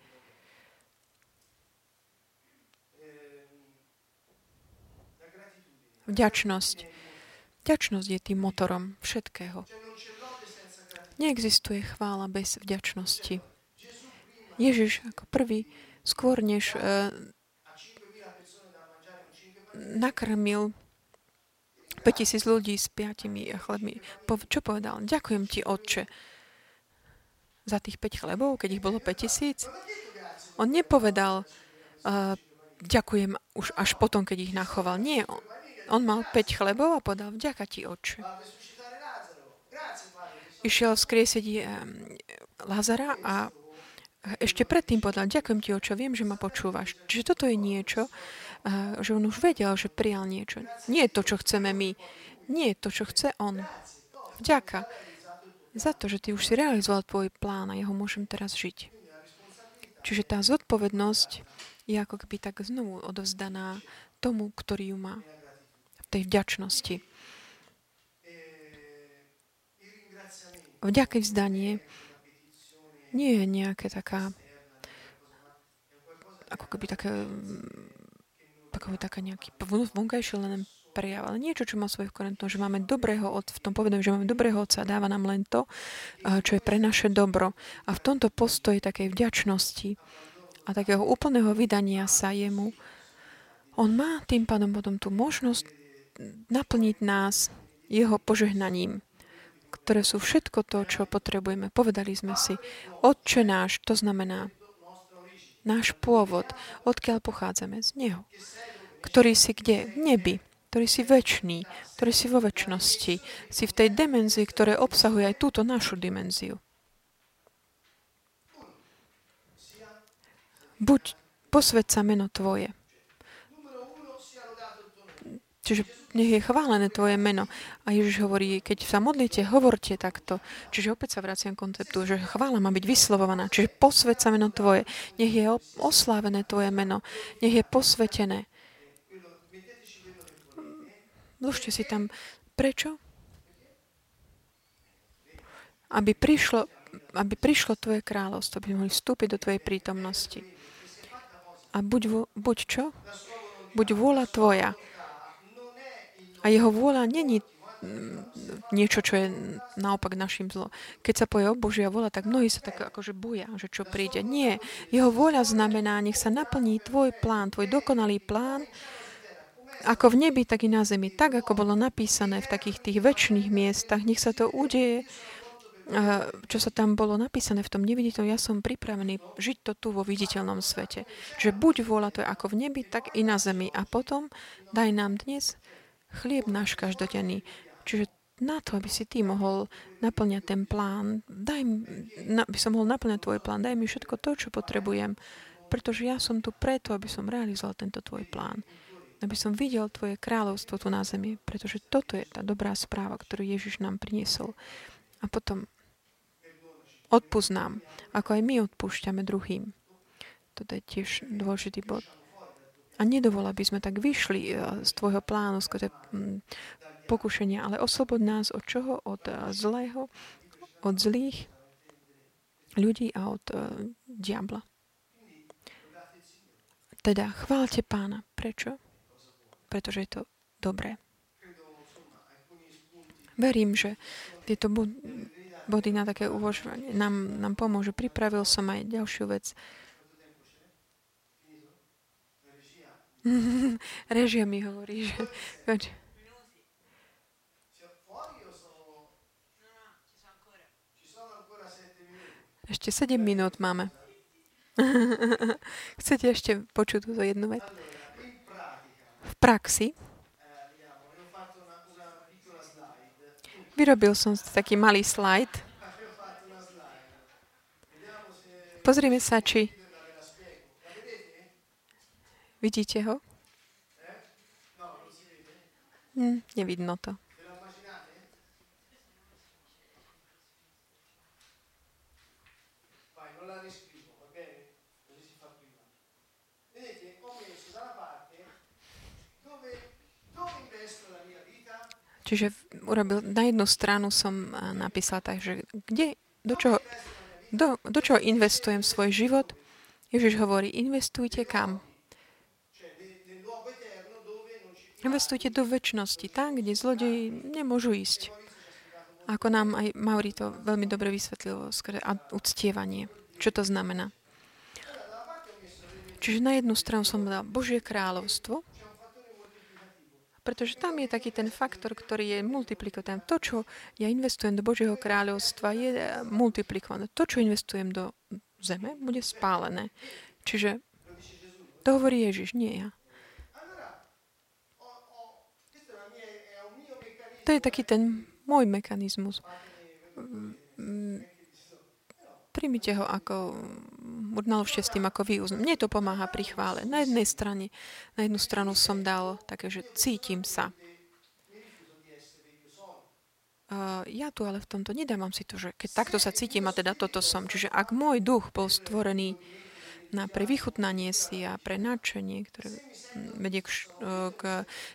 Vďačnosť. Vďačnosť je tým motorom všetkého. Neexistuje chvála bez vďačnosti. Ježiš ako prvý, skôr než uh, nakrmil 5000 ľudí s piatimi chlebmi. Po, čo povedal? Ďakujem ti, Otče, za tých 5 chlebov, keď ich bolo 5000. On nepovedal, uh, ďakujem už až potom, keď ich nachoval. Nie, on, on mal 5 chlebov a povedal, vďaka ti, Otče. Išiel skriesiť um, Lazara a ešte predtým povedal, ďakujem ti, očo, viem, že ma počúvaš. Čiže toto je niečo, že on už vedel, že prijal niečo. Nie je to, čo chceme my. Nie je to, čo chce on. Vďaka za to, že ty už si realizoval tvoj plán a ja ho môžem teraz žiť. Čiže tá zodpovednosť je ako keby tak znovu odovzdaná tomu, ktorý ju má. V tej vďačnosti. Vďaké vzdanie nie je nejaké taká ako keby také ako taká nejaký vonkajší len prejav, ale niečo, čo má svojich koren, že máme dobrého v tom povedom, že máme dobrého otca dáva nám len to, čo je pre naše dobro. A v tomto postoji takej vďačnosti a takého úplného vydania sa jemu, on má tým pádom potom tú možnosť naplniť nás jeho požehnaním ktoré sú všetko to, čo potrebujeme. Povedali sme si, Otče náš, to znamená náš pôvod, odkiaľ pochádzame z Neho, ktorý si kde? V nebi. ktorý si väčší, ktorý si vo väčšnosti. Si v tej dimenzii, ktoré obsahuje aj túto našu dimenziu. Buď posved meno Tvoje. Čiže nech je chválené Tvoje meno. A Ježiš hovorí, keď sa modlíte, hovorte takto. Čiže opäť sa vraciam konceptu, že chvála má byť vyslovovaná. Čiže posved sa meno Tvoje. Nech je oslávené Tvoje meno. Nech je posvetené. Vložte si tam. Prečo? Aby prišlo, aby prišlo Tvoje kráľovstvo, aby mohli vstúpiť do Tvojej prítomnosti. A buď, buď čo? Buď vôľa Tvoja. A jeho vôľa není mm, niečo, čo je naopak našim zlo. Keď sa povie o Božia vôľa, tak mnohí sa tak akože boja, že čo príde. Nie. Jeho vôľa znamená, nech sa naplní tvoj plán, tvoj dokonalý plán, ako v nebi, tak i na zemi. Tak, ako bolo napísané v takých tých väčšných miestach. Nech sa to udeje čo sa tam bolo napísané v tom neviditeľnom, ja som pripravený žiť to tu vo viditeľnom svete. Že buď vôľa to je ako v nebi, tak i na zemi. A potom daj nám dnes chlieb náš každodenný. Čiže na to, aby si ty mohol naplňať ten plán, daj, na, aby som mohol naplňať tvoj plán, daj mi všetko to, čo potrebujem, pretože ja som tu preto, aby som realizoval tento tvoj plán. Aby som videl tvoje kráľovstvo tu na zemi, pretože toto je tá dobrá správa, ktorú Ježiš nám priniesol. A potom nám, ako aj my odpúšťame druhým. Toto je tiež dôležitý bod. A nedovol, aby sme tak vyšli e, z tvojho plánu, z toho pokušenia, ale oslobod nás od čoho? Od e, zlého, od zlých ľudí a od uh, diabla. Teda chválte pána. Prečo? Pretože je to dobré. Verím, že tieto body na také uvažovanie nám, nám pomôže. Pripravil som aj ďalšiu vec. (laughs) Režia mi hovorí, že... Ešte 7 minút máme. (laughs) Chcete ešte počuť túto jednu vec? V praxi Vyrobil som taký malý slajd. Pozrime sa, či... Vidíte ho? Hm, nevidno to. Čiže urobil, na jednu stranu som napísal tak, že kde, do čoho, do, do čoho investujem svoj život? Ježiš hovorí, investujte kam? Investujte do väčšnosti, tam, kde zlodeji nemôžu ísť. Ako nám aj Mauri to veľmi dobre vysvetlilo, a uctievanie. Čo to znamená? Čiže na jednu stranu som dal Božie kráľovstvo, pretože tam je taký ten faktor, ktorý je multiplikovaný. To, čo ja investujem do Božieho kráľovstva, je multiplikované. To, čo investujem do zeme, bude spálené. Čiže to hovorí Ježiš, nie ja. To je taký ten môj mechanizmus. Primite ho ako naložte s tým, ako vy Mne to pomáha pri chvále. Na jednej strane, na jednu stranu som dal také, že cítim sa. Ja tu ale v tomto nedávam si to, že keď takto sa cítim a teda toto som. Čiže ak môj duch bol stvorený na pre vychutnanie si a pre nadšenie, ktoré vedie k, k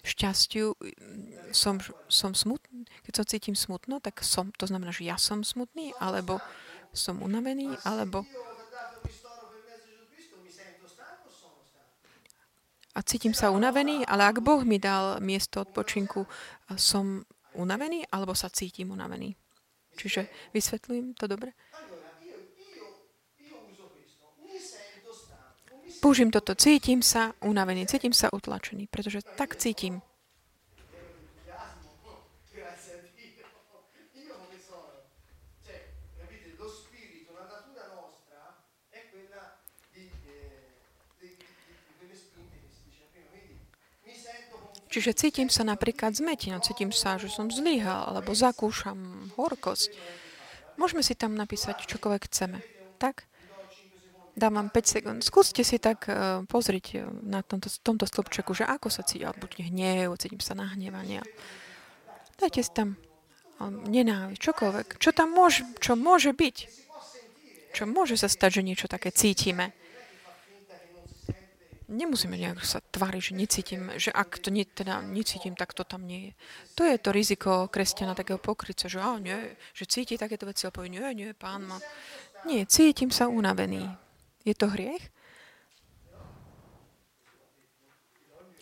šťastiu, som, som smutný. Keď sa cítim smutno, tak som, to znamená, že ja som smutný, alebo som unavený, alebo a cítim sa unavený, ale ak Boh mi dal miesto odpočinku, som unavený alebo sa cítim unavený. Čiže vysvetľujem to dobre? Použijem toto. Cítim sa unavený, cítim sa utlačený, pretože tak cítim. Čiže cítim sa napríklad zmetený, cítim sa, že som zlyhal, alebo zakúšam horkosť. Môžeme si tam napísať čokoľvek chceme. Tak? Dám vám 5 sekúnd. Skúste si tak uh, pozrieť e, na tomto, tomto stĺpčeku, že ako sa cítim, alebo hnev, cítim sa nahnevania. Dajte si tam um, nenávisť, čokoľvek. Čo tam môže, čo môže byť? Čo môže sa stať, že niečo také cítime? nemusíme nejak sa tváriť, že necítim, že ak to nie, teda necítim, tak to tam nie je. To je to riziko kresťana takého pokryca, že, á, nie, že cíti takéto veci a povie, nie, nie, pán ma. Nie, cítim sa unavený. Je to hriech?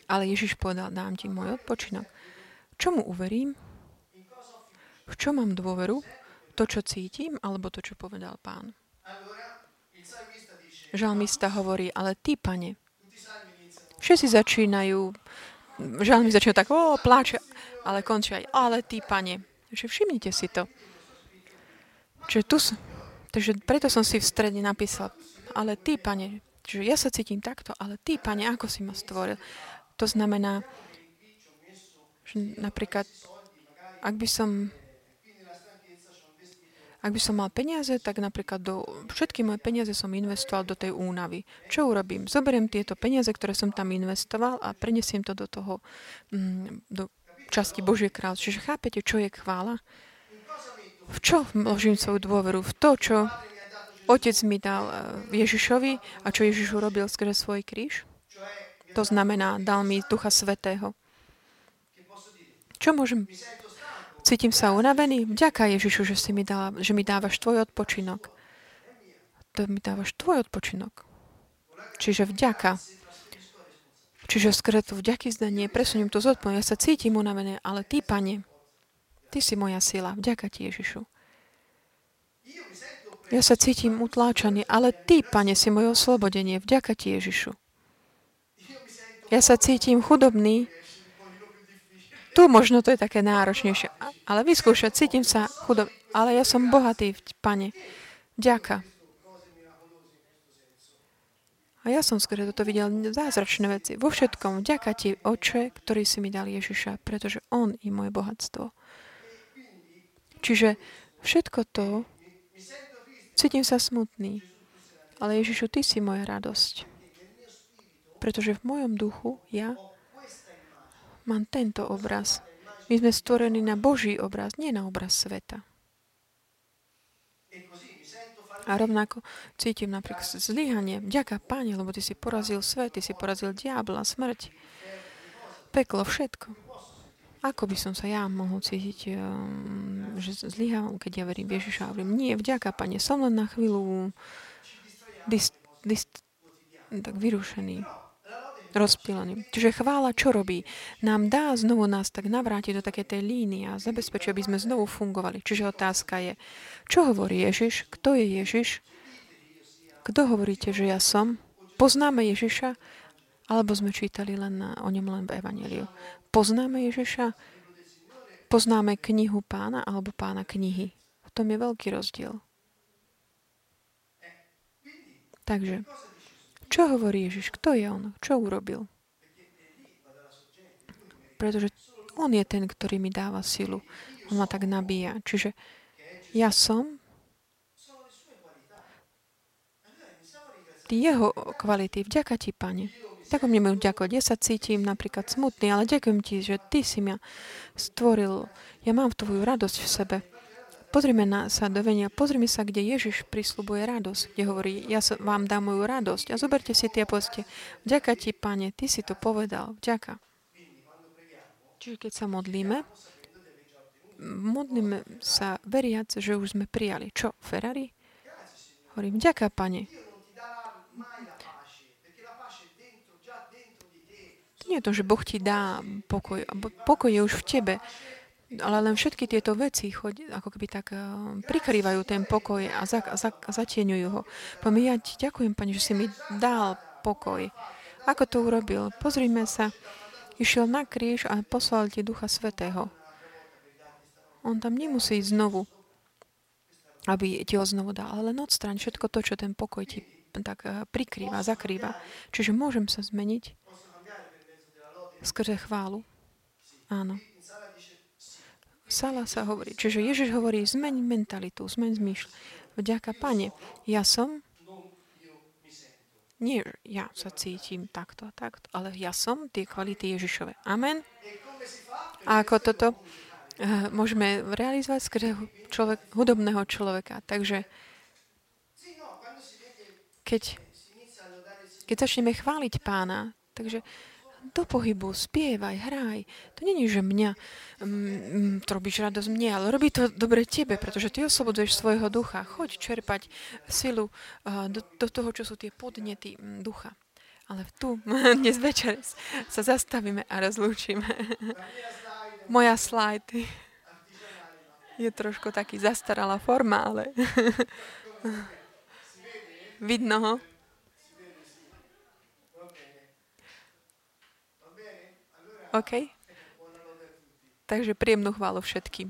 Ale Ježiš povedal, dám ti môj odpočinok. Čomu uverím? V čo mám dôveru? To, čo cítim, alebo to, čo povedal pán? Žalmista hovorí, ale ty, pane, Všetci začínajú, žalmy začínajú tak, o, pláče, ale končia aj, ale ty, pane. Takže všimnite si to. Čiže tu, takže preto som si v strede napísal, ale ty, pane, čiže ja sa cítim takto, ale ty, pane, ako si ma stvoril? To znamená, že napríklad, ak by som ak by som mal peniaze, tak napríklad do, všetky moje peniaze som investoval do tej únavy. Čo urobím? Zoberiem tieto peniaze, ktoré som tam investoval a prenesiem to do toho, mm, do časti Božie kráľ. Čiže chápete, čo je chvála? V čo vložím svoju dôveru? V to, čo Otec mi dal eh, Ježišovi a čo Ježiš urobil skrze svoj kríž? To znamená, dal mi Ducha Svetého. Čo môžem Cítim sa unavený? Vďaka Ježišu, že, si mi, dala, že mi dávaš tvoj odpočinok. To mi dávaš tvoj odpočinok. Čiže vďaka. Čiže skrze to vďaky zdanie presuniem to zodpovednosť. Ja sa cítim unavený, ale ty, pane, ty si moja sila. Vďaka ti, Ježišu. Ja sa cítim utláčaný, ale ty, pane, si moje oslobodenie. Vďaka ti, Ježišu. Ja sa cítim chudobný, tu možno to je také náročnejšie. Ale vyskúšať, cítim sa chudob. Ale ja som bohatý, pane. Ďaka. A ja som skôr toto videl zázračné veci. Vo všetkom, vďaka ti, oče, ktorý si mi dal Ježiša, pretože on je moje bohatstvo. Čiže všetko to, cítim sa smutný, ale Ježišu, ty si moja radosť. Pretože v mojom duchu ja Mám tento obraz. My sme stvorení na Boží obraz, nie na obraz sveta. A rovnako cítim napríklad zlyhanie. Vďaka Páne, lebo Ty si porazil svet, Ty si porazil diabla, smrť, peklo, všetko. Ako by som sa ja mohol cítiť, um, že zlyhávam, keď ja verím Ježiša a hovorím, nie, vďaka Pane, som len na chvíľu dist, dist, tak vyrušený rozptýlený. Čiže chvála čo robí? Nám dá znovu nás tak navrátiť do také tej línie a zabezpečí, aby sme znovu fungovali. Čiže otázka je, čo hovorí Ježiš? Kto je Ježiš? Kto hovoríte, že ja som? Poznáme Ježiša? Alebo sme čítali len na, o ňom len v Evangeliu? Poznáme Ježiša? Poznáme knihu pána alebo pána knihy? V tom je veľký rozdiel. Takže, čo hovorí Ježiš? Kto je on? Čo urobil? Pretože on je ten, ktorý mi dáva silu. On ma tak nabíja. Čiže ja som jeho kvality. Vďaka ti, pane. Tak mne budem ďakovať. Ja sa cítim napríklad smutný, ale ďakujem ti, že ty si mňa stvoril. Ja mám tvoju radosť v sebe. Pozrime na, sa do venia, pozrime sa, kde Ježiš prislubuje radosť, kde hovorí, ja vám dám moju radosť. A zoberte si tie poste. Vďaka ti, pane, ty si to povedal. Vďaka. Čiže keď sa modlíme, modlíme sa veriac, že už sme prijali. Čo? Ferrari? Hovorím, vďaka, pane. Nie je to, že Boh ti dá pokoj. Pokoj je už v tebe ale len všetky tieto veci chodí, ako keby tak uh, prikrývajú ten pokoj a, za, za, zatieňujú ho. Poviem, ja ti ďakujem, Pani, že si mi dal pokoj. Ako to urobil? Pozrime sa. Išiel na kríž a poslal ti Ducha Svetého. On tam nemusí ísť znovu, aby ti ho znovu dal, ale odstraň všetko to, čo ten pokoj ti tak uh, prikrýva, zakrýva. Čiže môžem sa zmeniť skrze chválu. Áno. Sala sa hovorí. Čiže Ježiš hovorí, zmeň mentalitu, zmeň zmýšľ. Vďaka Pane, ja som nie, ja sa cítim takto, takto, ale ja som tie kvality Ježišove. Amen. A ako toto uh, môžeme realizovať skrze človek, hudobného človeka. Takže keď, keď začneme chváliť pána, takže do pohybu, spievaj, hraj. To není, že mňa, mm, to robíš radosť mne, ale robí to dobre tebe, pretože ty oslobodzuješ svojho ducha. Choď čerpať silu uh, do, do toho, čo sú tie podnety um, ducha. Ale tu (laughs) dnes večer sa zastavíme a rozlúčime. (laughs) Moja slide je trošku taký zastaralá forma, ale (laughs) vidno ho. OK? Takže príjemnú chválu všetkým.